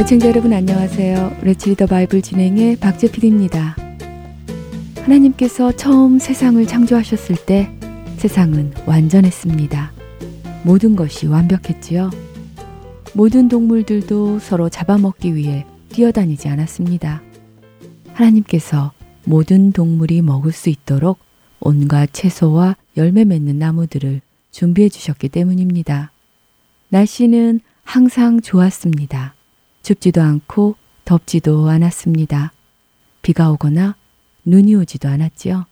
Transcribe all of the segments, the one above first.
애청자 여러분 안녕하세요. 레츠리더 바이블 진행의 박재필입니다. 하나님께서 처음 세상을 창조하셨을 때 세상은 완전했습니다. 모든 것이 완벽했지요. 모든 동물들도 서로 잡아먹기 위해 뛰어다니지 않았습니다. 하나님께서 모든 동물이 먹을 수 있도록 온갖 채소와 열매 맺는 나무들을 준비해 주셨기 때문입니다. 날씨는 항상 좋았습니다. 춥지도 않고 덥지도 않았습니다. 비가 오거나 눈이 오지도 않았지요.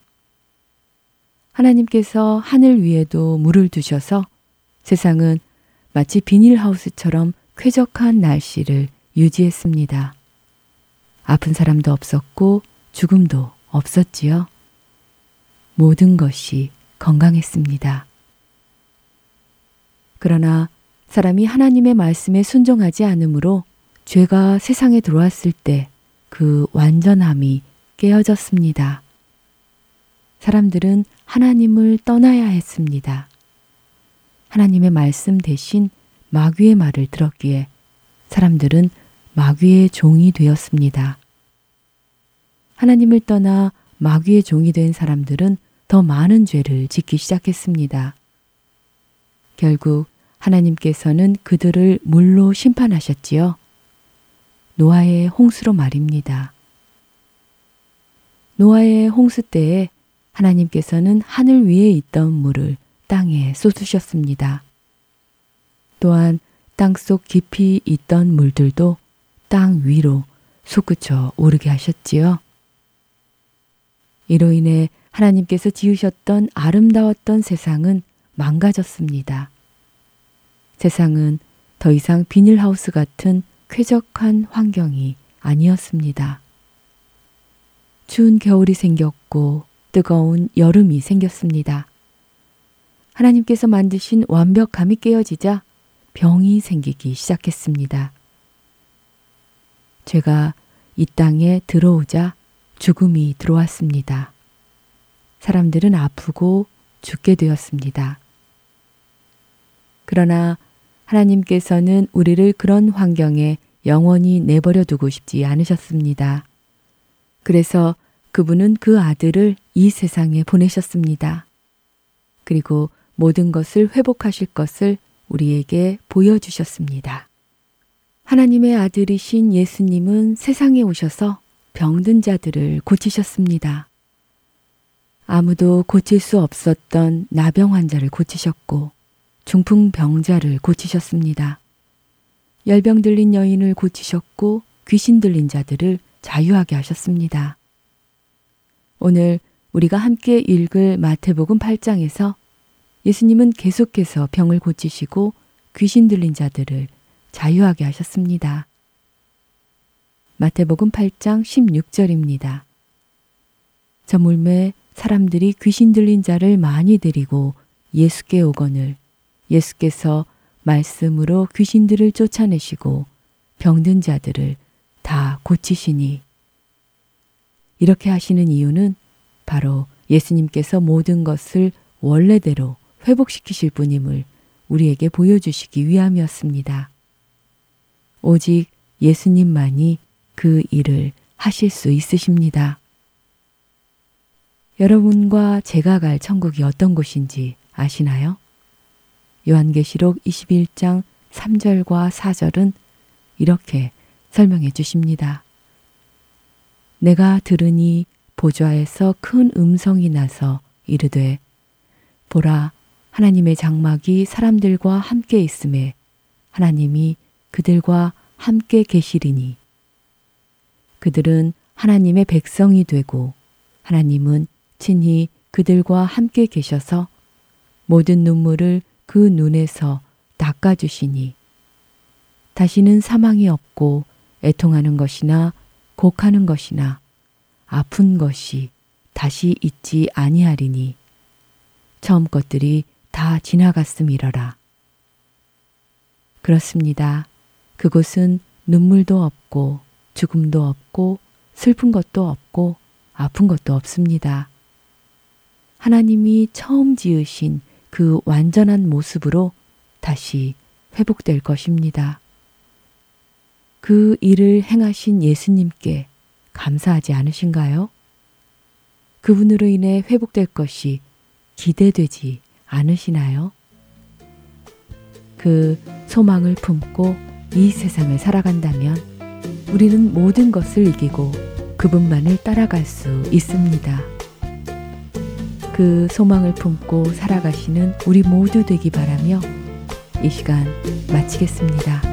하나님께서 하늘 위에도 물을 두셔서 세상은 마치 비닐하우스처럼 쾌적한 날씨를 유지했습니다. 아픈 사람도 없었고 죽음도 없었지요. 모든 것이 건강했습니다. 그러나 사람이 하나님의 말씀에 순종하지 않으므로 죄가 세상에 들어왔을 때 그 완전함이 깨어졌습니다. 사람들은 하나님을 떠나야 했습니다. 하나님의 말씀 대신 마귀의 말을 들었기에 사람들은 마귀의 종이 되었습니다. 하나님을 떠나 마귀의 종이 된 사람들은 더 많은 죄를 짓기 시작했습니다. 결국 하나님께서는 그들을 물로 심판하셨지요. 노아의 홍수로 말입니다. 노아의 홍수 때에 하나님께서는 하늘 위에 있던 물을 땅에 쏟으셨습니다. 또한 땅속 깊이 있던 물들도 땅 위로 솟구쳐 오르게 하셨지요. 이로 인해 하나님께서 지으셨던 아름다웠던 세상은 망가졌습니다. 세상은 더 이상 비닐하우스 같은 쾌적한 환경이 아니었습니다. 추운 겨울이 생겼고 뜨거운 여름이 생겼습니다. 하나님께서 만드신 완벽함이 깨어지자 병이 생기기 시작했습니다. 죄가 이 땅에 들어오자 죽음이 들어왔습니다. 사람들은 아프고 죽게 되었습니다. 그러나 하나님께서는 우리를 그런 환경에 영원히 내버려 두고 싶지 않으셨습니다. 그래서 그분은 그 아들을 이 세상에 보내셨습니다. 그리고 모든 것을 회복하실 것을 우리에게 보여주셨습니다. 하나님의 아들이신 예수님은 세상에 오셔서 병든 자들을 고치셨습니다. 아무도 고칠 수 없었던 나병 환자를 고치셨고 중풍병자를 고치셨습니다. 열병 들린 여인을 고치셨고 귀신 들린 자들을 자유하게 하셨습니다. 오늘 우리가 함께 읽을 마태복음 8장에서 예수님은 계속해서 병을 고치시고 귀신 들린 자들을 자유하게 하셨습니다. 마태복음 8장 16절입니다. 저 물매 사람들이 귀신 들린 자를 많이 데리고 예수께 오거늘 예수께서 말씀으로 귀신들을 쫓아내시고 병든 자들을 다 고치시니 이렇게 하시는 이유는 바로 예수님께서 모든 것을 원래대로 회복시키실 분임을 우리에게 보여주시기 위함이었습니다. 오직 예수님만이 그 일을 하실 수 있으십니다. 여러분과 제가 갈 천국이 어떤 곳인지 아시나요? 요한계시록 21장 3절과 4절은 이렇게 설명해 주십니다. 내가 들으니 보좌에서 큰 음성이 나서 이르되 보라 하나님의 장막이 사람들과 함께 있음에 하나님이 그들과 함께 계시리니 그들은 하나님의 백성이 되고 하나님은 친히 그들과 함께 계셔서 모든 눈물을 그 눈에서 닦아주시니 다시는 사망이 없고 애통하는 것이나 곡하는 것이나 아픈 것이 다시 있지 아니하리니 처음 것들이 다 지나갔음이러라. 그렇습니다. 그곳은 눈물도 없고 죽음도 없고 슬픈 것도 없고 아픈 것도 없습니다. 하나님이 처음 지으신 그 완전한 모습으로 다시 회복될 것입니다. 그 일을 행하신 예수님께 감사하지 않으신가요? 그분으로 인해 회복될 것이 기대되지 않으시나요? 그 소망을 품고 이 세상을 살아간다면 우리는 모든 것을 이기고 그분만을 따라갈 수 있습니다. 그 소망을 품고 살아가시는 우리 모두 되기 바라며 이 시간 마치겠습니다.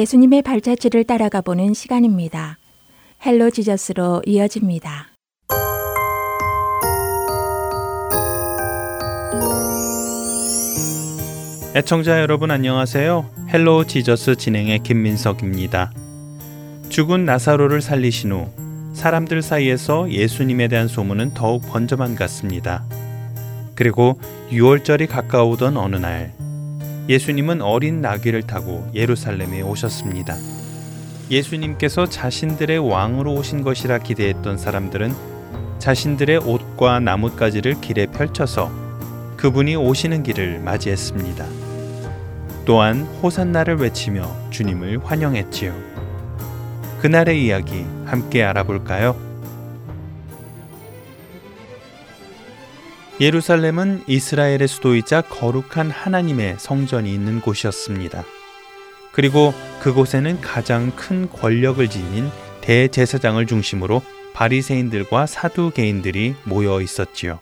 예수님의 발자취를 따라가 보는 시간입니다. Hello Jesus로 이어집니다. 애청자 여러분 안녕하세요. Hello Jesus 진행의 김민석입니다. 죽은 나사로를 살리신 후 사람들 사이에서 예수님에 대한 소문은 더욱 번져만 갔습니다. 그리고 유월절이 가까우던 어느 날 예수님은 어린 나귀를 타고 예루살렘에 오셨습니다. 예수님께서 자신들의 왕으로 오신 것이라 기대했던 사람들은 자신들의 옷과 나뭇가지를 길에 펼쳐서 그분이 오시는 길을 맞이했습니다. 또한 호산나를 외치며 주님을 환영했지요. 그날의 이야기 함께 알아볼까요? 예루살렘은 이스라엘의 수도이자 거룩한 하나님의 성전이 있는 곳이었습니다. 그리고 그곳에는 가장 큰 권력을 지닌 대제사장을 중심으로 바리새인들과 사두개인들이 모여 있었지요.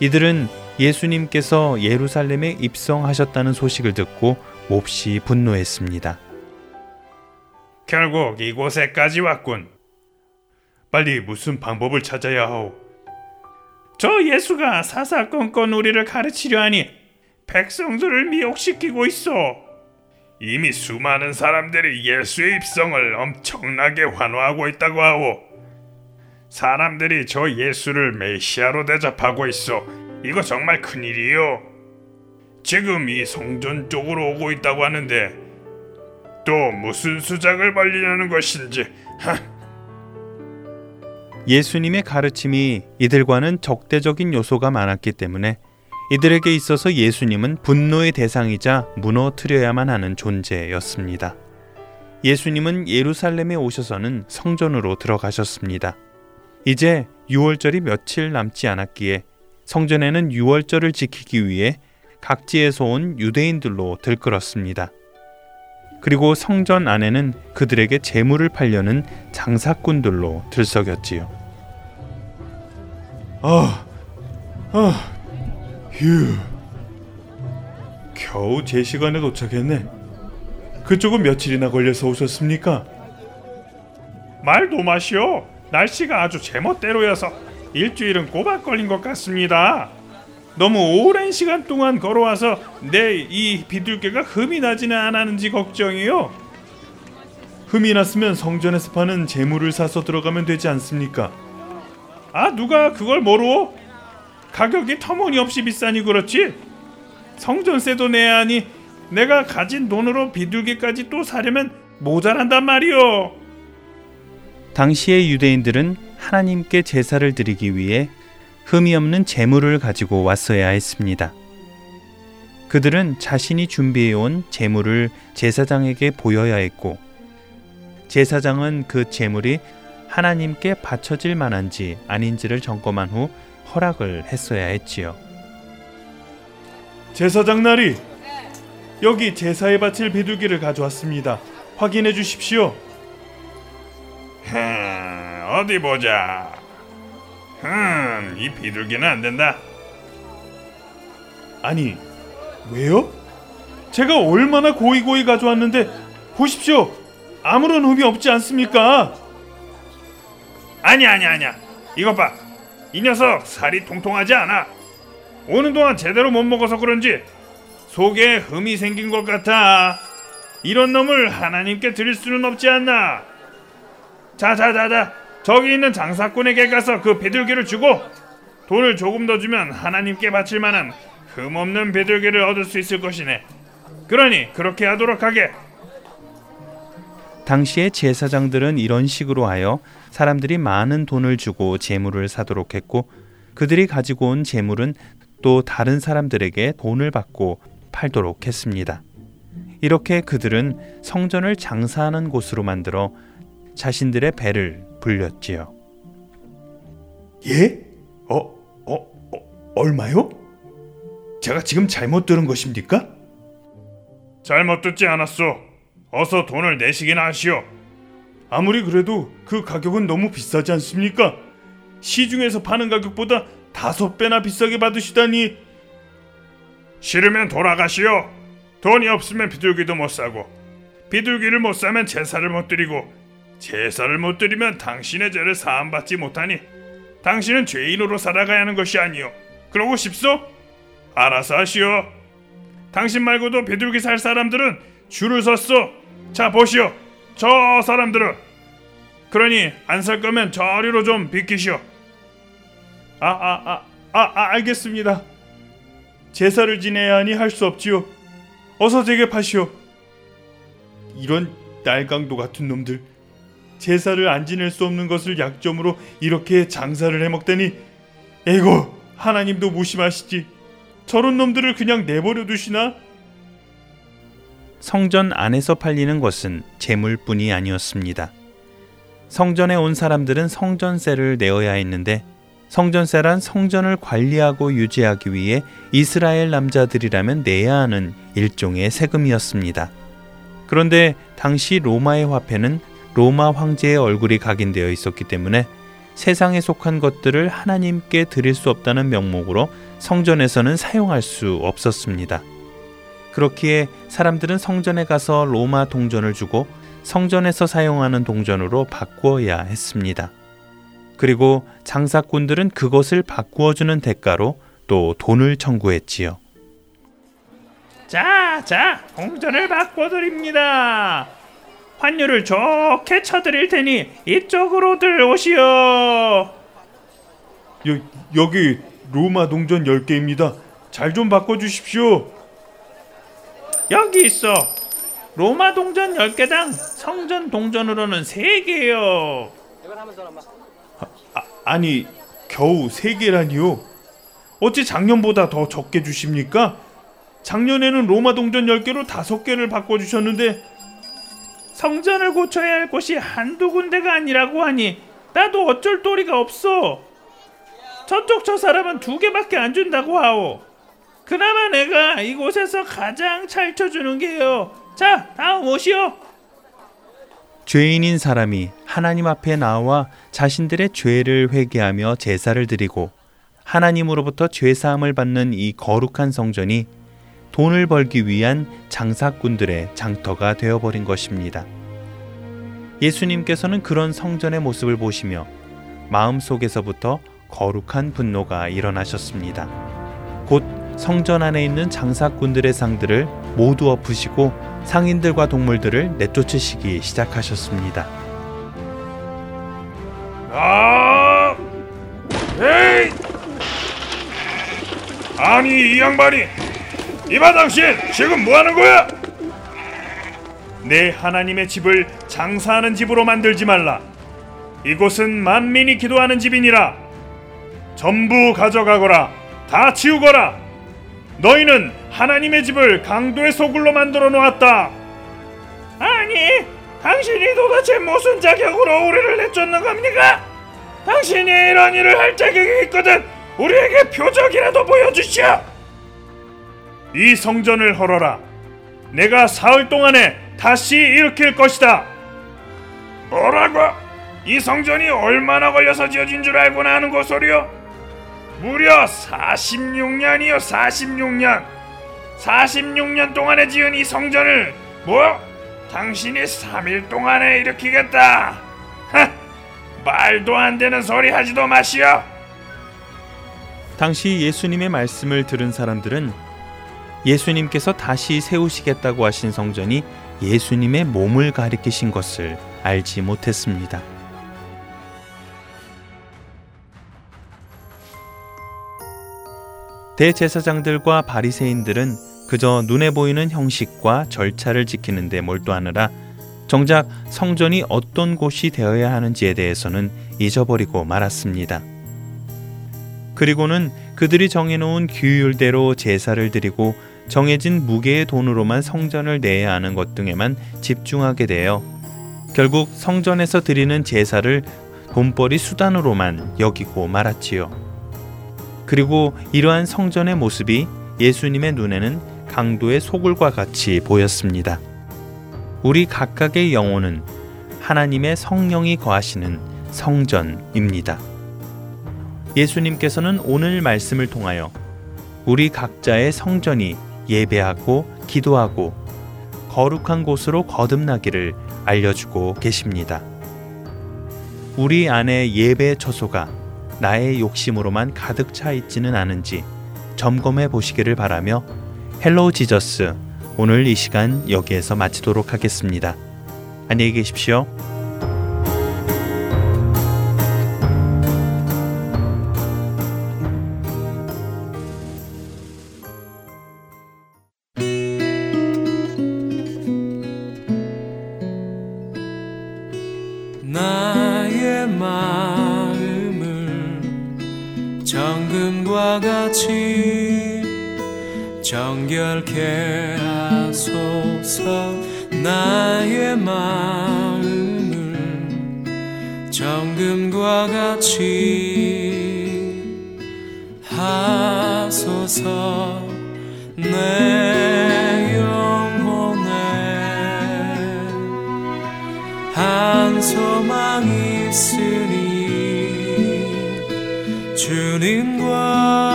이들은 예수님께서 예루살렘에 입성하셨다는 소식을 듣고 몹시 분노했습니다. 결국 이곳에까지 왔군. 빨리 무슨 방법을 찾아야 하오. 저 예수가 사사건건 우리를 가르치려 하니 백성들을 미혹시키고 있어. 이미 수많은 사람들이 예수의 입성을 엄청나게 환호하고 있다고 하오. 사람들이 저 예수를 메시아로 대접하고 있어. 이거 정말 큰일이요. 지금 이 성전 쪽으로 오고 있다고 하는데 또 무슨 수작을 벌리려는 것인지 하. 예수님의 가르침이 이들과는 적대적인 요소가 많았기 때문에 이들에게 있어서 예수님은 분노의 대상이자 무너뜨려야만 하는 존재였습니다. 예수님은 예루살렘에 오셔서는 성전으로 들어가셨습니다. 이제 6월절이 며칠 남지 않았기에 성전에는 6월절을 지키기 위해 각지에서 온 유대인들로 들끓었습니다. 그리고 성전 안에는 그들에게 재물을 팔려는 장사꾼들로 들썩였지요. 아, 아, 휴. 겨우 제 시간에 도착했네. 그쪽은 며칠이나 걸려서 오셨습니까? 말도 마시오. 날씨가 아주 제멋대로여서 일주일은 꼬박 걸린 것 같습니다. 너무 오랜 시간 동안 걸어와서 내 이 비둘기가 흠이 나지는 않았는지 걱정이요. 흠이 났으면 성전에서 파는 재물을 사서 들어가면 되지 않습니까? 아 누가 그걸 모르? 가격이 터무니없이 비싸니 그렇지. 성전세도 내야 하니 내가 가진 돈으로 비둘기까지 또 사려면 모자란단 말이오. 당시의 유대인들은 하나님께 제사를 드리기 위해 흠이 없는 재물을 가지고 왔어야 했습니다. 그들은 자신이 준비해온 재물을 제사장에게 보여야 했고, 제사장은 그 재물이 하나님께 바쳐질 만한지 아닌지를 점검한 후 허락을 했어야 했지요. 제사장 나리, 여기 제사에 바칠 비둘기를 가져왔습니다. 확인해 주십시오. 어디 보자. 흠, 이 비둘기는 안 된다. 아니, 왜요? 제가 얼마나 고이고이 가져왔는데 보십시오. 아무런 흠이 없지 않습니까? 아니 아니 아니야. 이것 봐. 이 녀석 살이 통통하지 않아. 오는 동안 제대로 못 먹어서 그런지 속에 흠이 생긴 것 같아. 이런 놈을 하나님께 드릴 수는 없지 않나. 자자자자 저기 있는 장사꾼에게 가서 그 비둘기를 주고 돈을 조금 더 주면 하나님께 바칠 만한 흠없는 비둘기를 얻을 수 있을 것이네. 그러니 그렇게 하도록 하게. 당시의 제사장들은 이런 식으로 하여 사람들이 많은 돈을 주고 재물을 사도록 했고 그들이 가지고 온 재물은 또 다른 사람들에게 돈을 받고 팔도록 했습니다. 이렇게 그들은 성전을 장사하는 곳으로 만들어 자신들의 배를 불렸지요. 예? 어, 어, 어, 얼마요? 제가 지금 잘못 들은 것입니까? 잘못 듣지 않았소. 어서 돈을 내시긴 하시오. 아무리 그래도 그 가격은 너무 비싸지 않습니까? 시중에서 파는 가격보다 다섯 배나 비싸게 받으시다니. 싫으면 돌아가시오. 돈이 없으면 비둘기도 못 사고, 비둘기를 못 사면 제사를 못 드리고, 제사를 못 드리면 당신의 죄를 사함받지 못하니, 당신은 죄인으로 살아가야 하는 것이 아니오. 그러고 싶소? 알아서 하시오. 당신 말고도 비둘기 살 사람들은 줄을 섰소. 자 보시오. 저 사람들은 그러니 안 살 거면 저리로 좀 비키시오. 아, 아, 아, 아, 아 알겠습니다. 제사를 지내야 하니 할 수 없지요. 어서 제게 파시오. 이런 날강도 같은 놈들. 제사를 안 지낼 수 없는 것을 약점으로 이렇게 장사를 해먹다니. 에고 하나님도 무심하시지. 저런 놈들을 그냥 내버려 두시나? 성전 안에서 팔리는 것은 재물뿐이 아니었습니다. 성전에 온 사람들은 성전세를 내어야 했는데 성전세란 성전을 관리하고 유지하기 위해 이스라엘 남자들이라면 내야 하는 일종의 세금이었습니다. 그런데 당시 로마의 화폐는 로마 황제의 얼굴이 각인되어 있었기 때문에 세상에 속한 것들을 하나님께 드릴 수 없다는 명목으로 성전에서는 사용할 수 없었습니다. 그렇기에 사람들은 성전에 가서 로마 동전을 주고 성전에서 사용하는 동전으로 바꾸어야 했습니다. 그리고 장사꾼들은 그것을 바꾸어 주는 대가로 또 돈을 청구했지요. 자, 자, 동전을 바꿔드립니다. 환율을 좋게 쳐드릴 테니 이쪽으로들 오시오. 여, 여기 로마 동전 10개입니다. 잘 좀 바꿔주십시오. 여기 있어. 로마 동전 10개당 성전 동전으로는 3개요. 아, 아니, 겨우 3개라니요? 어찌 작년보다 더 적게 주십니까? 작년에는 로마 동전 10개로 5개를 바꿔주셨는데 성전을 고쳐야 할 곳이 한두 군데가 아니라고 하니 나도 어쩔 도리가 없어. 저쪽 저 사람은 두 개밖에 안 준다고 하오. 그나마 내가 이곳에서 가장 잘 쳐주는 게요. 자, 다음 오시오. 죄인인 사람이 하나님 앞에 나와 자신들의 죄를 회개하며 제사를 드리고 하나님으로부터 죄 사함을 받는 이 거룩한 성전이 돈을 벌기 위한 장사꾼들의 장터가 되어버린 것입니다. 예수님께서는 그런 성전의 모습을 보시며 마음속에서부터 거룩한 분노가 일어나셨습니다. 곧 성전 안에 있는 장사꾼들의 상들을 모두 엎으시고 상인들과 동물들을 내쫓으시기 시작하셨습니다. 아! 에이! 아니 이 양반이 이봐 당신 지금 뭐 하는 거야? 내 하나님의 집을 장사하는 집으로 만들지 말라. 이곳은 만민이 기도하는 집이니라. 전부 가져가거라. 다 치우거라. 너희는 하나님의 집을 강도의 소굴로 만들어 놓았다. 아니, 당신이 도대체 무슨 자격으로 우리를 내쫓는 겁니까? 당신이 이런 일을 할 자격이 있거든 우리에게 표적이라도 보여주시오. 이 성전을 헐어라. 내가 사흘 동안에 다시 일으킬 것이다. 뭐라고? 이 성전이 얼마나 걸려서 지어진 줄 알고나 하는 것소리요? 무려 46년이요 46년 46년 동안에 지은 이 성전을 뭐? 당신이 3일 동안에 일으키겠다 하, 말도 안 되는 소리 하지도 마시오 당시 예수님의 말씀을 들은 사람들은 예수님께서 다시 세우시겠다고 하신 성전이 예수님의 몸을 가리키신 것을 알지 못했습니다. 대제사장들과 바리새인들은 그저 눈에 보이는 형식과 절차를 지키는 데 몰두하느라 정작 성전이 어떤 곳이 되어야 하는지에 대해서는 잊어버리고 말았습니다. 그리고는 그들이 정해놓은 규율대로 제사를 드리고 정해진 무게의 돈으로만 성전을 내야 하는 것 등에만 집중하게 되어 결국 성전에서 드리는 제사를 돈벌이 수단으로만 여기고 말았지요. 그리고 이러한 성전의 모습이 예수님의 눈에는 강도의 소굴과 같이 보였습니다. 우리 각각의 영혼은 하나님의 성령이 거하시는 성전입니다. 예수님께서는 오늘 말씀을 통하여 우리 각자의 성전이 예배하고 기도하고 거룩한 곳으로 거듭나기를 알려주고 계십니다. 우리 안에 예배 처소가 나의 욕심으로만 가득 차 있지는 않은지 점검해 보시기를 바라며 Hello Jesus 오늘 이 시간 여기에서 마치도록 하겠습니다. 안녕히 계십시오. 하소서 나의 마음을 정금과 같이 하소서 내 영혼에 한 소망 있으니 주님과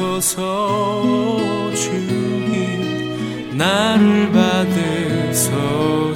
하소서 주님 나를 받으소서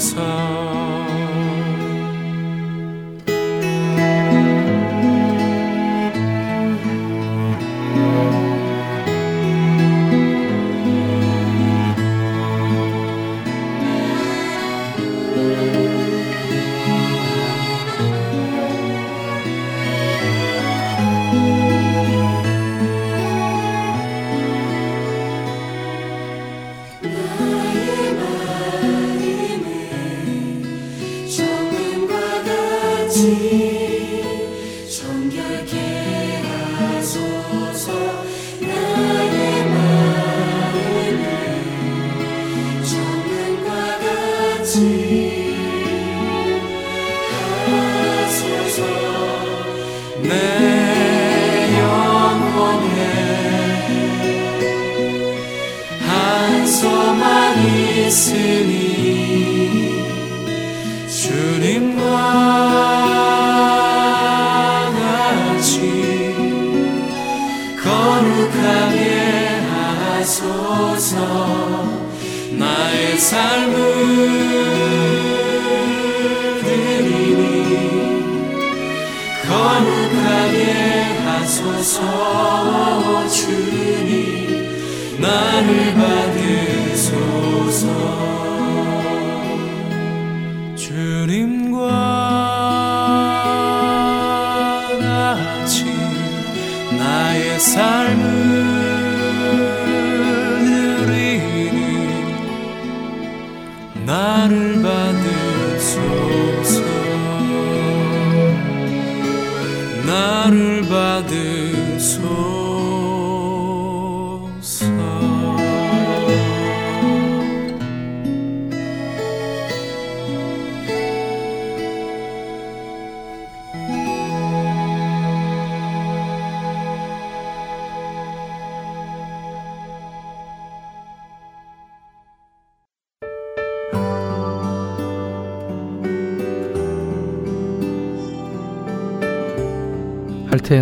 소망 있으니 주님과 같이 거룩하게 하소서 나의 삶을 드리니 거룩하게 하소서 주님 나를 받 으소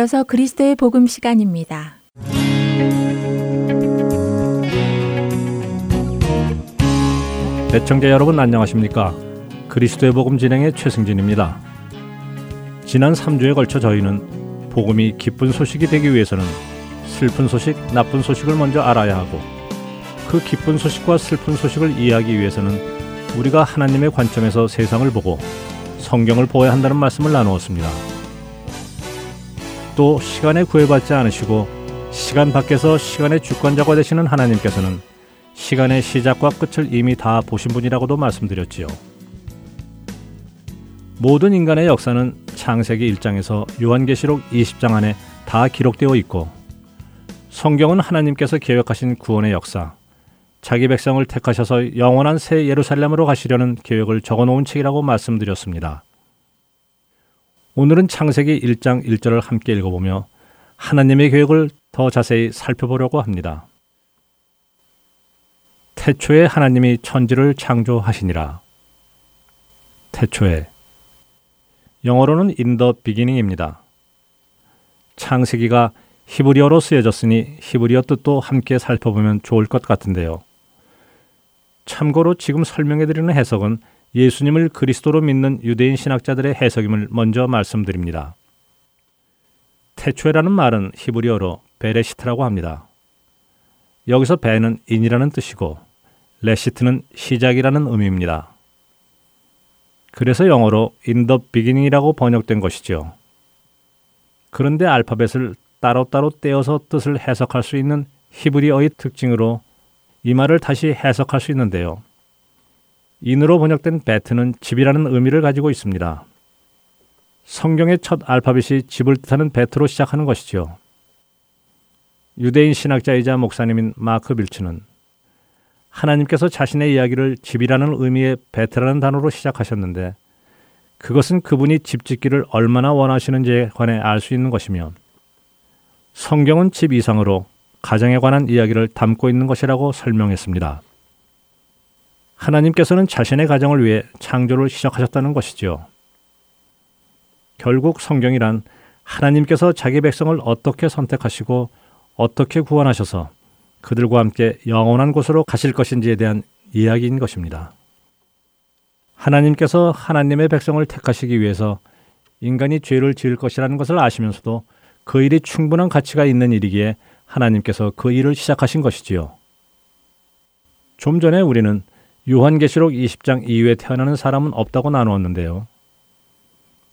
이어서 그리스도의 복음 시간입니다. 애청자 여러분 안녕하십니까? 그리스도의 복음 진행의 최승진입니다. 지난 3주에 걸쳐 저희는 복음이 기쁜 소식이 되기 위해서는 슬픈 소식, 나쁜 소식을 먼저 알아야 하고 그 기쁜 소식과 슬픈 소식을 이해하기 위해서는 우리가 하나님의 관점에서 세상을 보고 성경을 보아야 한다는 말씀을 나누었습니다. 또 시간에 구애받지 않으시고 시간 밖에서 시간의 주권자가 되시는 하나님께서는 시간의 시작과 끝을 이미 다 보신 분이라고도 말씀드렸지요. 모든 인간의 역사는 창세기 1장에서 요한계시록 20장 안에 다 기록되어 있고 성경은 하나님께서 계획하신 구원의 역사, 자기 백성을 택하셔서 영원한 새 예루살렘으로 가시려는 계획을 적어 놓은 책이라고 말씀드렸습니다. 오늘은 창세기 1장 1절을 함께 읽어보며 하나님의 계획을 더 자세히 살펴보려고 합니다. 태초에 하나님이 천지를 창조하시니라. 태초에 영어로는 in the beginning입니다. 창세기가 히브리어로 쓰여졌으니 히브리어 뜻도 함께 살펴보면 좋을 것 같은데요. 참고로 지금 설명해 드리는 해석은 예수님을 그리스도로 믿는 유대인 신학자들의 해석임을 먼저 말씀드립니다. 태초에라는 말은 히브리어로 베레시트라고 합니다. 여기서 베는 in이라는 뜻이고 레시트는 시작이라는 의미입니다. 그래서 영어로 in the beginning이라고 번역된 것이죠. 그런데 알파벳을 따로따로 떼어서 뜻을 해석할 수 있는 히브리어의 특징으로 이 말을 다시 해석할 수 있는데요. in으로 번역된 베트는 집이라는 의미를 가지고 있습니다. 성경의 첫 알파벳이 집을 뜻하는 베트로 시작하는 것이지요. 유대인 신학자이자 목사님인 마크 빌츠는 하나님께서 자신의 이야기를 집이라는 의미의 베트라는 단어로 시작하셨는데 그것은 그분이 집 짓기를 얼마나 원하시는지에 관해 알 수 있는 것이며 성경은 집 이상으로 가정에 관한 이야기를 담고 있는 것이라고 설명했습니다. 하나님께서는 자신의 가정을 위해 창조를 시작하셨다는 것이지요. 결국 성경이란 하나님께서 자기 백성을 어떻게 선택하시고 어떻게 구원하셔서 그들과 함께 영원한 곳으로 가실 것인지에 대한 이야기인 것입니다. 하나님께서 하나님의 백성을 택하시기 위해서 인간이 죄를 지을 것이라는 것을 아시면서도 그 일이 충분한 가치가 있는 일이기에 하나님께서 그 일을 시작하신 것이지요. 좀 전에 우리는 요한계시록 20장 이후에 태어나는 사람은 없다고 나누었는데요.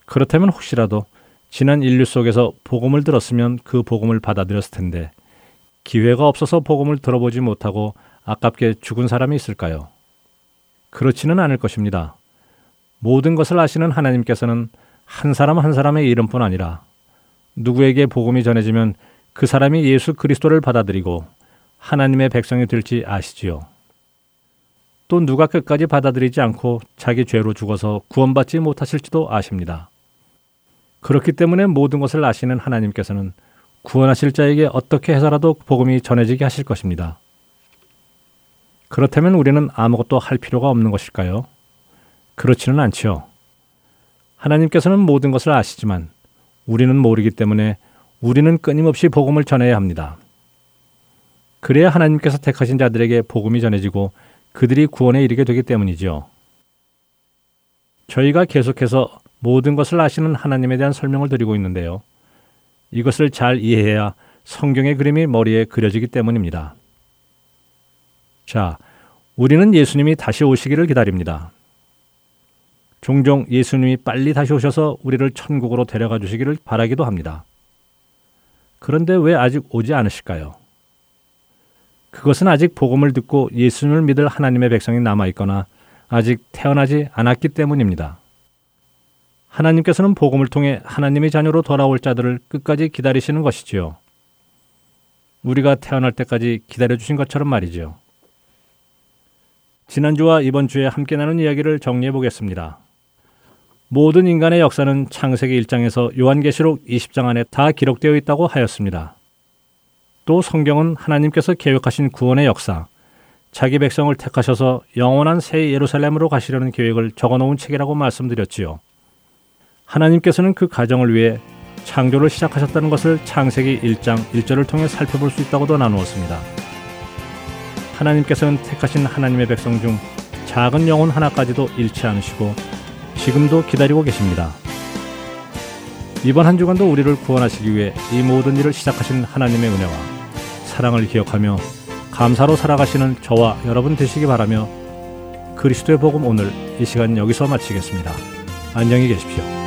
그렇다면 혹시라도 지난 인류 속에서 복음을 들었으면 그 복음을 받아들였을 텐데 기회가 없어서 복음을 들어보지 못하고 아깝게 죽은 사람이 있을까요? 그렇지는 않을 것입니다. 모든 것을 아시는 하나님께서는 한 사람 한 사람의 이름뿐 아니라 누구에게 복음이 전해지면 그 사람이 예수 그리스도를 받아들이고 하나님의 백성이 될지 아시지요. 또 누가 끝까지 받아들이지 않고 자기 죄로 죽어서 구원받지 못하실지도 아십니다. 그렇기 때문에 모든 것을 아시는 하나님께서는 구원하실 자에게 어떻게 해서라도 복음이 전해지게 하실 것입니다. 그렇다면 우리는 아무것도 할 필요가 없는 것일까요? 그렇지는 않지요. 하나님께서는 모든 것을 아시지만 우리는 모르기 때문에 우리는 끊임없이 복음을 전해야 합니다. 그래야 하나님께서 택하신 자들에게 복음이 전해지고 그들이 구원에 이르게 되기 때문이지요. 저희가 계속해서 모든 것을 아시는 하나님에 대한 설명을 드리고 있는데요. 이것을 잘 이해해야 성경의 그림이 머리에 그려지기 때문입니다. 자, 우리는 예수님이 다시 오시기를 기다립니다. 종종 예수님이 빨리 다시 오셔서 우리를 천국으로 데려가 주시기를 바라기도 합니다. 그런데 왜 아직 오지 않으실까요? 그것은 아직 복음을 듣고 예수님을 믿을 하나님의 백성이 남아 있거나 아직 태어나지 않았기 때문입니다. 하나님께서는 복음을 통해 하나님의 자녀로 돌아올 자들을 끝까지 기다리시는 것이지요. 우리가 태어날 때까지 기다려 주신 것처럼 말이지요. 지난주와 이번 주에 함께 나눈 이야기를 정리해 보겠습니다. 모든 인간의 역사는 창세기 1장에서 요한계시록 20장 안에 다 기록되어 있다고 하였습니다. 또 성경은 하나님께서 계획하신 구원의 역사, 자기 백성을 택하셔서 영원한 새 예루살렘으로 가시려는 계획을 적어 놓은 책이라고 말씀드렸지요. 하나님께서는 그 가정을 위해 창조를 시작하셨다는 것을 창세기 1장 1절을 통해 살펴볼 수 있다고도 나누었습니다. 하나님께서는 택하신 하나님의 백성 중 작은 영혼 하나까지도 잃지 않으시고 지금도 기다리고 계십니다. 이번 한 주간도 우리를 구원하시기 위해 이 모든 일을 시작하신 하나님의 은혜와 사랑을 기억하며 감사로 살아가시는 저와 여러분 되시기 바라며 그리스도의 복음 오늘 이 시간 여기서 마치겠습니다. 안녕히 계십시오.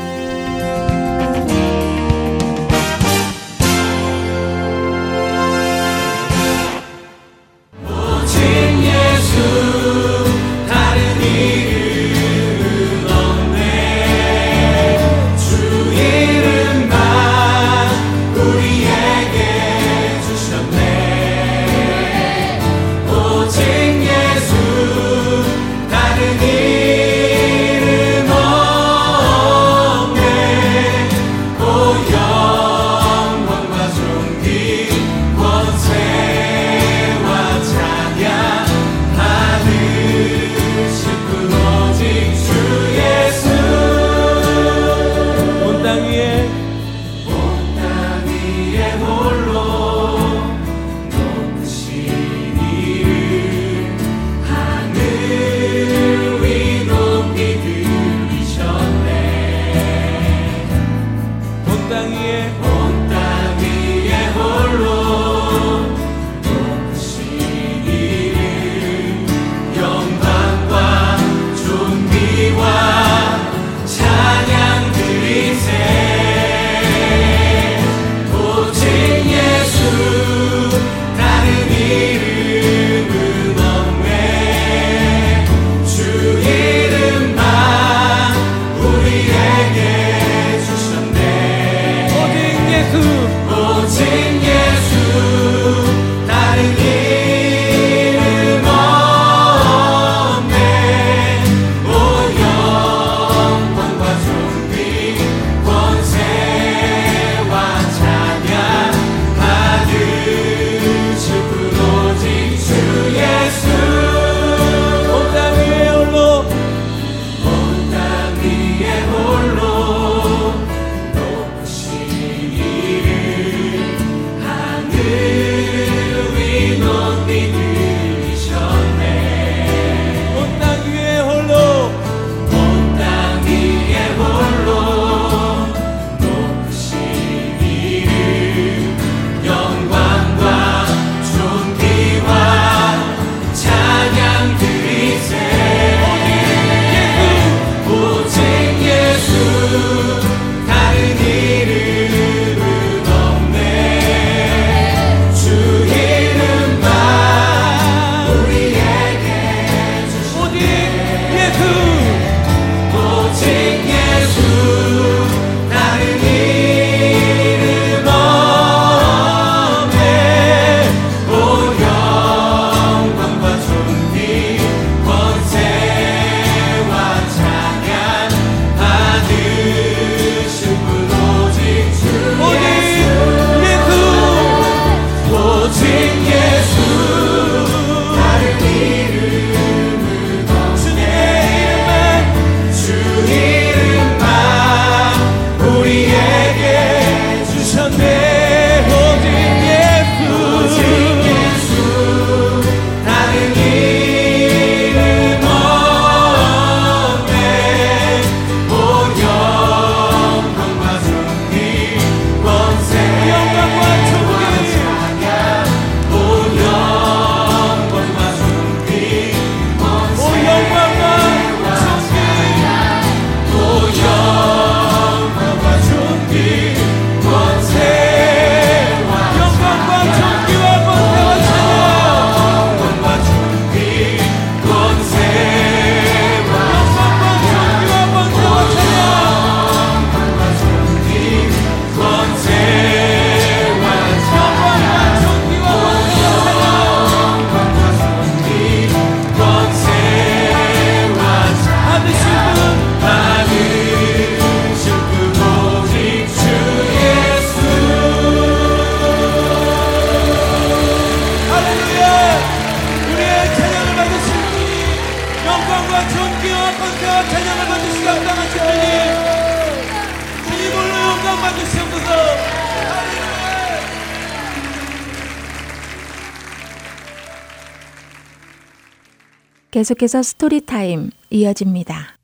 계속해서 Story Time 이어집니다.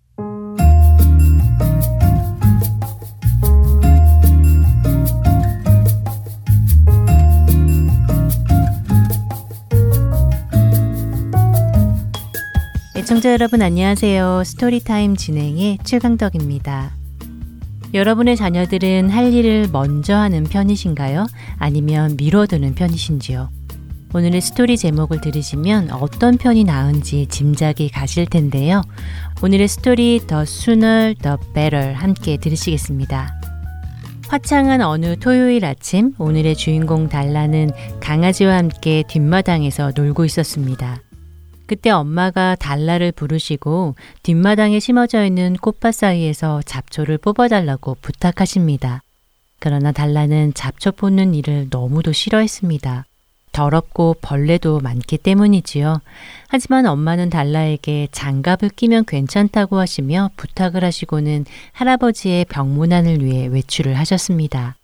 애청자 여러분 안녕하세요. Story Time 진행의 최강덕입니다. 여러분의 자녀들은 할 일을 먼저 하는 편이신가요? 아니면 미뤄두는 편이신지요? 오늘의 스토리 제목을 들으시면 어떤 편이 나은지 짐작이 가실 텐데요. 오늘의 스토리 The Sooner The Better 함께 들으시겠습니다. 화창한 어느 토요일 아침 오늘의 주인공 달라는 강아지와 함께 뒷마당에서 놀고 있었습니다. 그때 엄마가 달라를 부르시고 뒷마당에 심어져 있는 꽃밭 사이에서 잡초를 뽑아달라고 부탁하십니다. 그러나 달라는 잡초 뽑는 일을 너무도 싫어했습니다. 더럽고 벌레도 많기 때문이지요. 하지만 엄마는 달라에게 장갑을 끼면 괜찮다고 하시며 부탁을 하시고는 할아버지의 병문안을 위해 외출을 하셨습니다.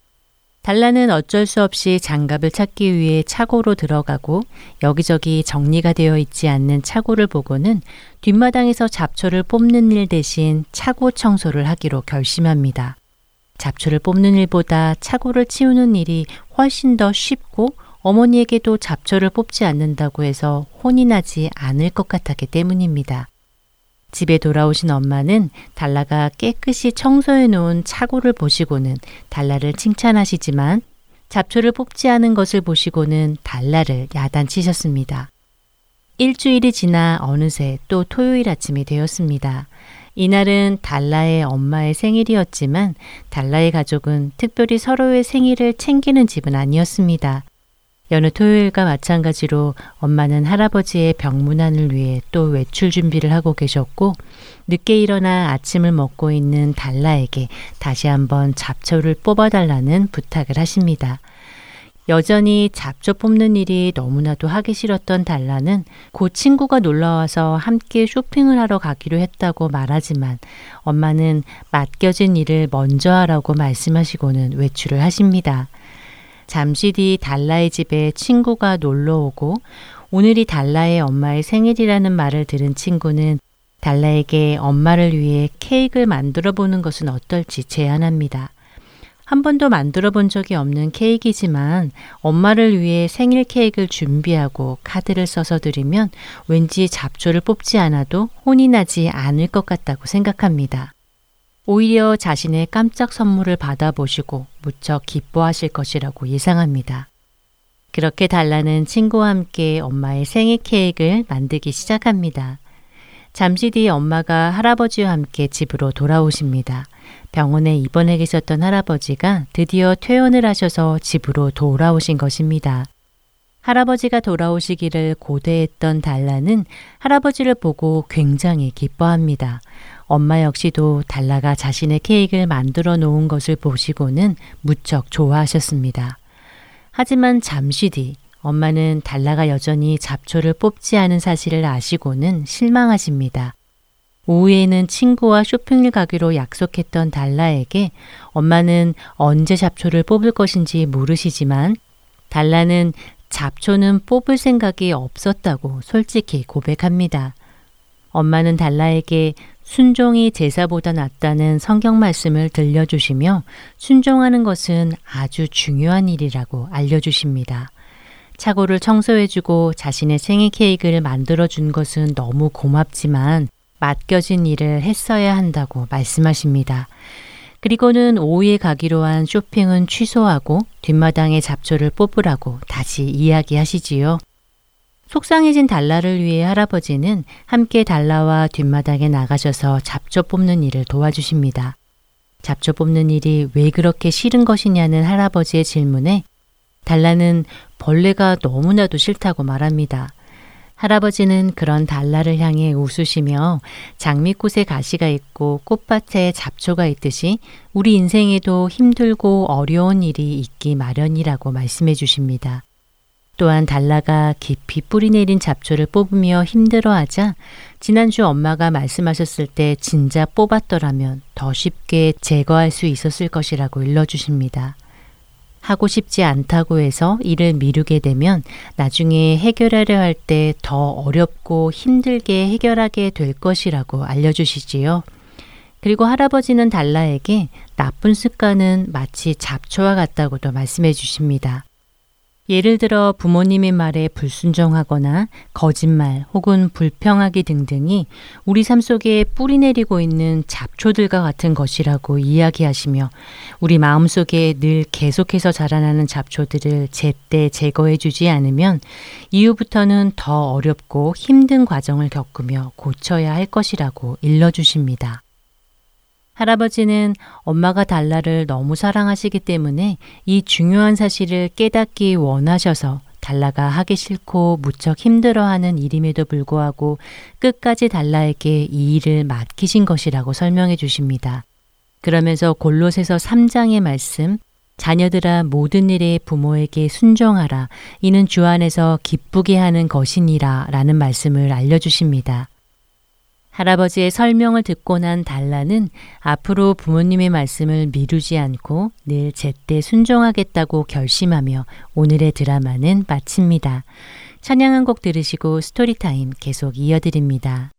달라는 어쩔 수 없이 장갑을 찾기 위해 차고로 들어가고 여기저기 정리가 되어 있지 않는 차고를 보고는 뒷마당에서 잡초를 뽑는 일 대신 차고 청소를 하기로 결심합니다. 잡초를 뽑는 일보다 차고를 치우는 일이 훨씬 더 쉽고 어머니에게도 잡초를 뽑지 않는다고 해서 혼이 나지 않을 것 같았기 때문입니다. 집에 돌아오신 엄마는 달라가 깨끗이 청소해 놓은 차고를 보시고는 달라를 칭찬하시지만 잡초를 뽑지 않은 것을 보시고는 달라를 야단치셨습니다. 일주일이 지나 어느새 또 토요일 아침이 되었습니다. 이날은 달라의 엄마의 생일이었지만 달라의 가족은 특별히 서로의 생일을 챙기는 집은 아니었습니다. 여느 토요일과 마찬가지로 엄마는 할아버지의 병문안을 위해 또 외출 준비를 하고 계셨고 늦게 일어나 아침을 먹고 있는 달라에게 다시 한번 잡초를 뽑아달라는 부탁을 하십니다. 여전히 잡초 뽑는 일이 너무나도 하기 싫었던 달라는 곧 친구가 놀러와서 함께 쇼핑을 하러 가기로 했다고 말하지만 엄마는 맡겨진 일을 먼저 하라고 말씀하시고는 외출을 하십니다. 잠시 뒤 달라의 집에 친구가 놀러 오고 오늘이 달라의 엄마의 생일이라는 말을 들은 친구는 달라에게 엄마를 위해 케이크를 만들어 보는 것은 어떨지 제안합니다. 한 번도 만들어 본 적이 없는 케이크이지만 엄마를 위해 생일 케이크를 준비하고 카드를 써서 드리면 왠지 잡초를 뽑지 않아도 혼이 나지 않을 것 같다고 생각합니다. 오히려 자신의 깜짝 선물을 받아보시고 무척 기뻐하실 것이라고 예상합니다. 그렇게 달라는 친구와 함께 엄마의 생일 케이크를 만들기 시작합니다. 잠시 뒤 엄마가 할아버지와 함께 집으로 돌아오십니다. 병원에 입원해 계셨던 할아버지가 드디어 퇴원을 하셔서 집으로 돌아오신 것입니다. 할아버지가 돌아오시기를 고대했던 달라는 할아버지를 보고 굉장히 기뻐합니다. 엄마 역시도 달라가 자신의 케이크를 만들어 놓은 것을 보시고는 무척 좋아하셨습니다. 하지만 잠시 뒤 엄마는 달라가 여전히 잡초를 뽑지 않은 사실을 아시고는 실망하십니다. 오후에는 친구와 쇼핑을 가기로 약속했던 달라에게 엄마는 언제 잡초를 뽑을 것인지 모르시지만 달라는 잡초는 뽑을 생각이 없었다고 솔직히 고백합니다. 엄마는 달라에게 순종이 제사보다 낫다는 성경 말씀을 들려주시며 순종하는 것은 아주 중요한 일이라고 알려주십니다. 차고를 청소해주고 자신의 생일 케이크를 만들어준 것은 너무 고맙지만 맡겨진 일을 했어야 한다고 말씀하십니다. 그리고는 오후에 가기로 한 쇼핑은 취소하고 뒷마당에 잡초를 뽑으라고 다시 이야기하시지요. 속상해진 달라를 위해 할아버지는 함께 달라와 뒷마당에 나가셔서 잡초 뽑는 일을 도와주십니다. 잡초 뽑는 일이 왜 그렇게 싫은 것이냐는 할아버지의 질문에 달라는 벌레가 너무나도 싫다고 말합니다. 할아버지는 그런 달라를 향해 웃으시며 장미꽃에 가시가 있고 꽃밭에 잡초가 있듯이 우리 인생에도 힘들고 어려운 일이 있기 마련이라고 말씀해 주십니다. 또한 달라가 깊이 뿌리 내린 잡초를 뽑으며 힘들어하자 지난주 엄마가 말씀하셨을 때 진짜 뽑았더라면 더 쉽게 제거할 수 있었을 것이라고 일러주십니다. 하고 싶지 않다고 해서 일을 미루게 되면 나중에 해결하려 할 때 더 어렵고 힘들게 해결하게 될 것이라고 알려주시지요. 그리고 할아버지는 달라에게 나쁜 습관은 마치 잡초와 같다고도 말씀해 주십니다. 예를 들어 부모님의 말에 불순종하거나 거짓말 혹은 불평하기 등등이 우리 삶 속에 뿌리 내리고 있는 잡초들과 같은 것이라고 이야기하시며 우리 마음 속에 늘 계속해서 자라나는 잡초들을 제때 제거해 주지 않으면 이후부터는 더 어렵고 힘든 과정을 겪으며 고쳐야 할 것이라고 일러 주십니다. 할아버지는 엄마가 달라를 너무 사랑하시기 때문에 이 중요한 사실을 깨닫기 원하셔서 달라가 하기 싫고 무척 힘들어하는 일임에도 불구하고 끝까지 달라에게 이 일을 맡기신 것이라고 설명해 주십니다. 그러면서 골로새서 3장의 말씀 자녀들아 모든 일에 부모에게 순종하라 이는 주 안에서 기쁘게 하는 것이니라 라는 말씀을 알려 주십니다. 할아버지의 설명을 듣고 난 달라는 앞으로 부모님의 말씀을 미루지 않고 늘 제때 순종하겠다고 결심하며 오늘의 드라마는 마칩니다. 찬양 한 곡 들으시고 Story Time 계속 이어드립니다.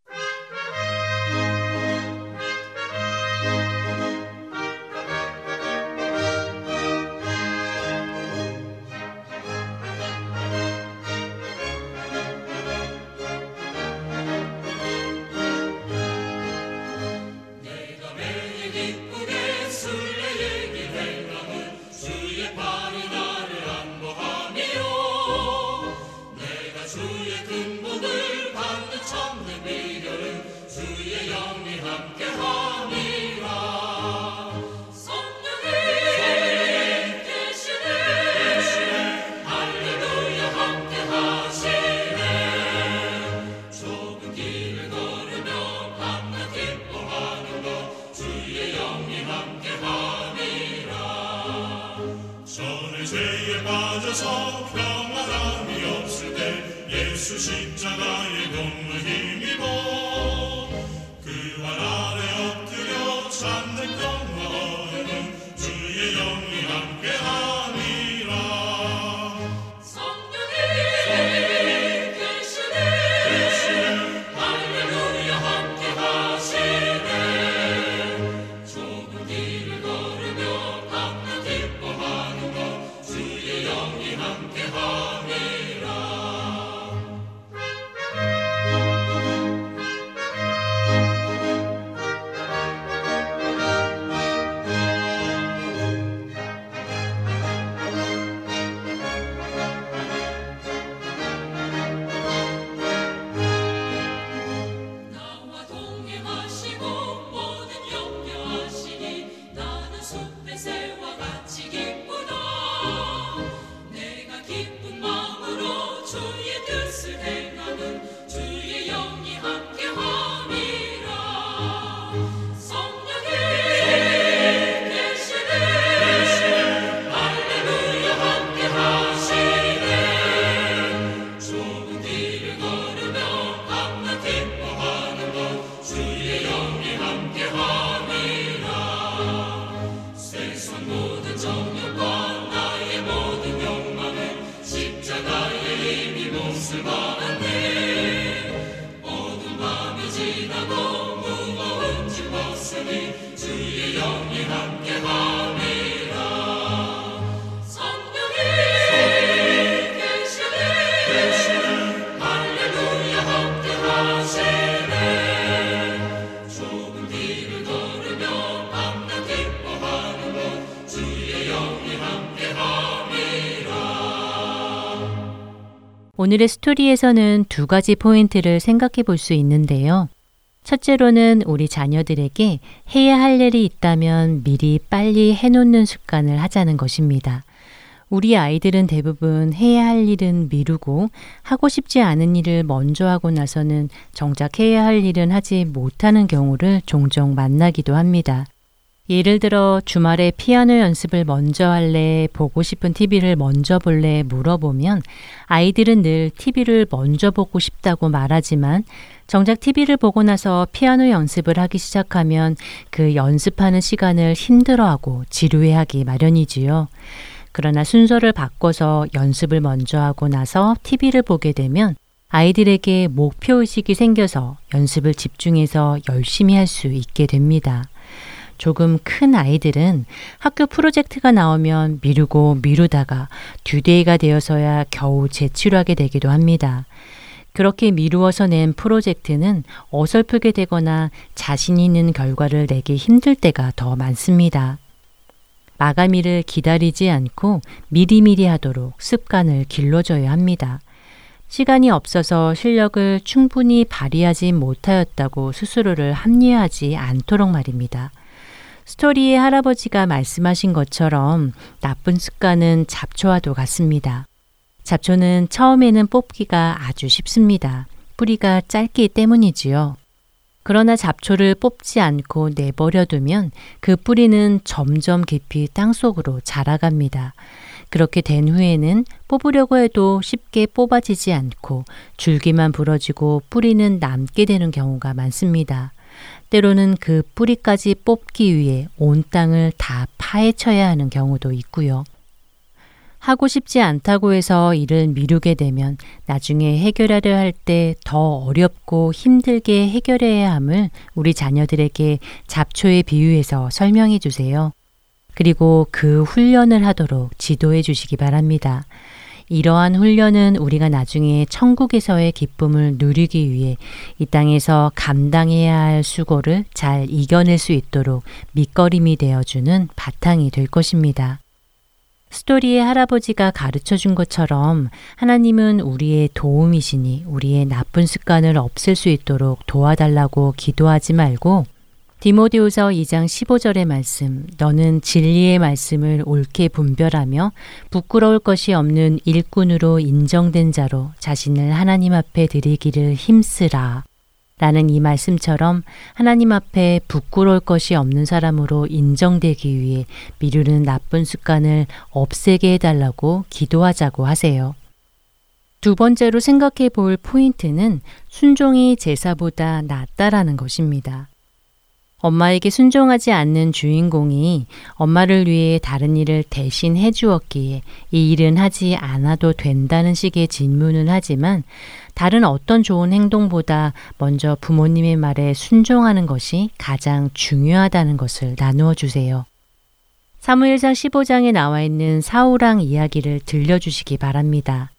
오늘의 스토리에서는 두 가지 포인트를 생각해 볼 수 있는데요. 첫째로는 우리 자녀들에게 해야 할 일이 있다면 미리 빨리 해놓는 습관을 하자는 것입니다. 우리 아이들은 대부분 해야 할 일은 미루고 하고 싶지 않은 일을 먼저 하고 나서는 정작 해야 할 일은 하지 못하는 경우를 종종 만나기도 합니다. 예를 들어 주말에 피아노 연습을 먼저 할래, 보고 싶은 TV를 먼저 볼래 물어보면 아이들은 늘 TV를 먼저 보고 싶다고 말하지만 정작 TV를 보고 나서 피아노 연습을 하기 시작하면 그 연습하는 시간을 힘들어하고 지루해하기 마련이지요. 그러나 순서를 바꿔서 연습을 먼저 하고 나서 TV를 보게 되면 아이들에게 목표의식이 생겨서 연습을 집중해서 열심히 할 수 있게 됩니다. 조금 큰 아이들은 학교 프로젝트가 나오면 미루고 미루다가 듀데이가 되어서야 겨우 제출하게 되기도 합니다. 그렇게 미루어서 낸 프로젝트는 어설프게 되거나 자신 있는 결과를 내기 힘들 때가 더 많습니다. 마감일을 기다리지 않고 미리미리 하도록 습관을 길러줘야 합니다. 시간이 없어서 실력을 충분히 발휘하지 못하였다고 스스로를 합리화하지 않도록 말입니다. 스토리의 할아버지가 말씀하신 것처럼 나쁜 습관은 잡초와도 같습니다. 잡초는 처음에는 뽑기가 아주 쉽습니다. 뿌리가 짧기 때문이지요. 그러나 잡초를 뽑지 않고 내버려 두면 그 뿌리는 점점 깊이 땅 속으로 자라갑니다. 그렇게 된 후에는 뽑으려고 해도 쉽게 뽑아지지 않고 줄기만 부러지고 뿌리는 남게 되는 경우가 많습니다. 때로는 그 뿌리까지 뽑기 위해 온 땅을 다 파헤쳐야 하는 경우도 있고요. 하고 싶지 않다고 해서 일을 미루게 되면 나중에 해결하려 할 때 더 어렵고 힘들게 해결해야 함을 우리 자녀들에게 잡초에 비유해서 설명해 주세요. 그리고 그 훈련을 하도록 지도해 주시기 바랍니다. 이러한 훈련은 우리가 나중에 천국에서의 기쁨을 누리기 위해 이 땅에서 감당해야 할 수고를 잘 이겨낼 수 있도록 밑거림이 되어주는 바탕이 될 것입니다. 스토리의 할아버지가 가르쳐 준 것처럼 하나님은 우리의 도움이시니 우리의 나쁜 습관을 없앨 수 있도록 도와달라고 기도하지 말고 디모데후서 2장 15절의 말씀 너는 진리의 말씀을 옳게 분별하며 부끄러울 것이 없는 일꾼으로 인정된 자로 자신을 하나님 앞에 드리기를 힘쓰라 라는 이 말씀처럼 하나님 앞에 부끄러울 것이 없는 사람으로 인정되기 위해 미루는 나쁜 습관을 없애게 해달라고 기도하자고 하세요. 두 번째로 생각해 볼 포인트는 순종이 제사보다 낫다라는 것입니다. 엄마에게 순종하지 않는 주인공이 엄마를 위해 다른 일을 대신 해주었기에 이 일은 하지 않아도 된다는 식의 질문을 하지만 다른 어떤 좋은 행동보다 먼저 부모님의 말에 순종하는 것이 가장 중요하다는 것을 나누어 주세요. 사무엘상 15장에 나와 있는 사우랑 이야기를 들려주시기 바랍니다.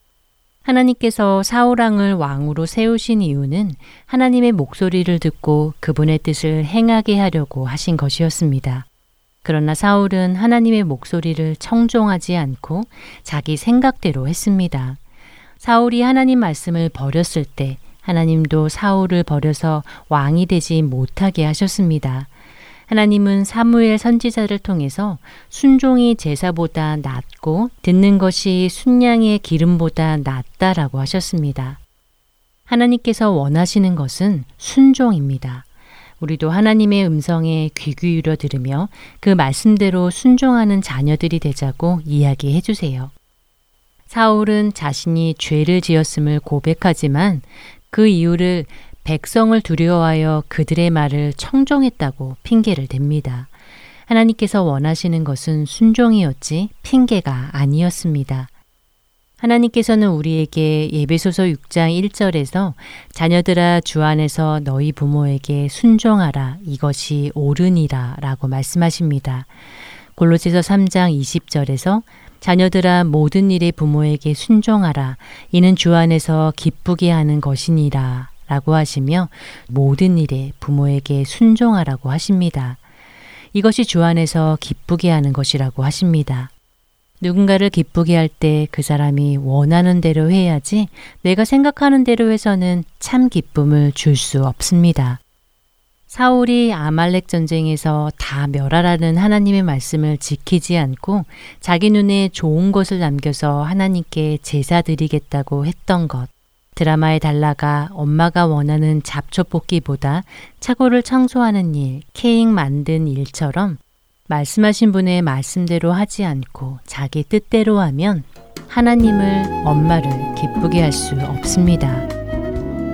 하나님께서 사우랑을 왕으로 세우신 이유는 하나님의 목소리를 듣고 그분의 뜻을 행하게 하려고 하신 것이었습니다. 그러나 사울은 하나님의 목소리를 청종하지 않고 자기 생각대로 했습니다. 사울이 하나님 말씀을 버렸을 때 하나님도 사울을 버려서 왕이 되지 못하게 하셨습니다. 하나님은 사무엘 선지자를 통해서 순종이 제사보다 낫고 듣는 것이 순양의 기름보다 낫다라고 하셨습니다. 하나님께서 원하시는 것은 순종입니다. 우리도 하나님의 음성에 귀 기울여 들으며 그 말씀대로 순종하는 자녀들이 되자고 이야기해 주세요. 사울은 자신이 죄를 지었음을 고백하지만 그 이유를 백성을 두려워하여 그들의 말을 청종했다고 핑계를 댑니다. 하나님께서 원하시는 것은 순종이었지 핑계가 아니었습니다. 하나님께서는 우리에게 예배소서 6장 1절에서 자녀들아 주 안에서 너희 부모에게 순종하라 이것이 옳으니라 라고 말씀하십니다. 골로새서 3장 20절에서 자녀들아 모든 일에 부모에게 순종하라 이는 주 안에서 기쁘게 하는 것이니라 라고 하시며 모든 일에 부모에게 순종하라고 하십니다. 이것이 주 안에서 기쁘게 하는 것이라고 하십니다. 누군가를 기쁘게 할 때 그 사람이 원하는 대로 해야지 내가 생각하는 대로 해서는 참 기쁨을 줄 수 없습니다. 사울이 아말렉 전쟁에서 다 멸하라는 하나님의 말씀을 지키지 않고 자기 눈에 좋은 것을 남겨서 하나님께 제사 드리겠다고 했던 것. 드라마에 달라가 엄마가 원하는 잡초 뽑기보다 차고를 청소하는 일, 케이크 만든 일처럼 말씀하신 분의 말씀대로 하지 않고 자기 뜻대로 하면 하나님을 엄마를 기쁘게 할 수 없습니다.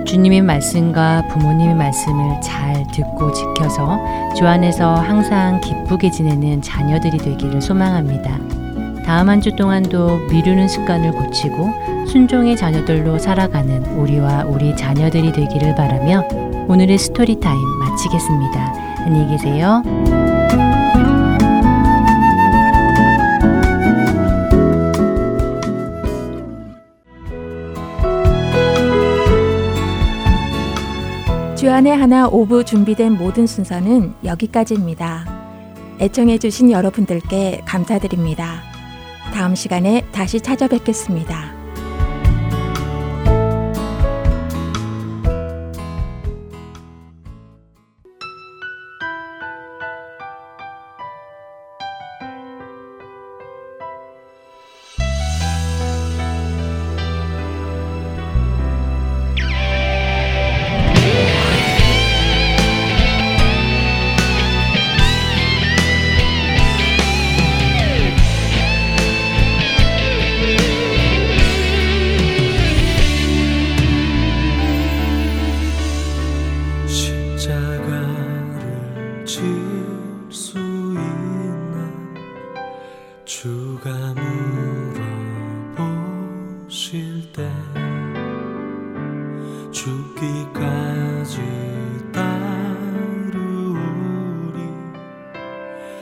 주님의 말씀과 부모님의 말씀을 잘 듣고 지켜서 주 안에서 항상 기쁘게 지내는 자녀들이 되기를 소망합니다. 다음 한 주 동안도 미루는 습관을 고치고 순종의 자녀들로 살아가는 우리와 우리 자녀들이 되기를 바라며 오늘의 Story Time 마치겠습니다. 안녕히 계세요. 주안의 하나 오부 준비된 모든 순서는 여기까지입니다. 애청해주신 여러분들께 감사드립니다. 다음 시간에 다시 찾아뵙겠습니다.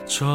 是。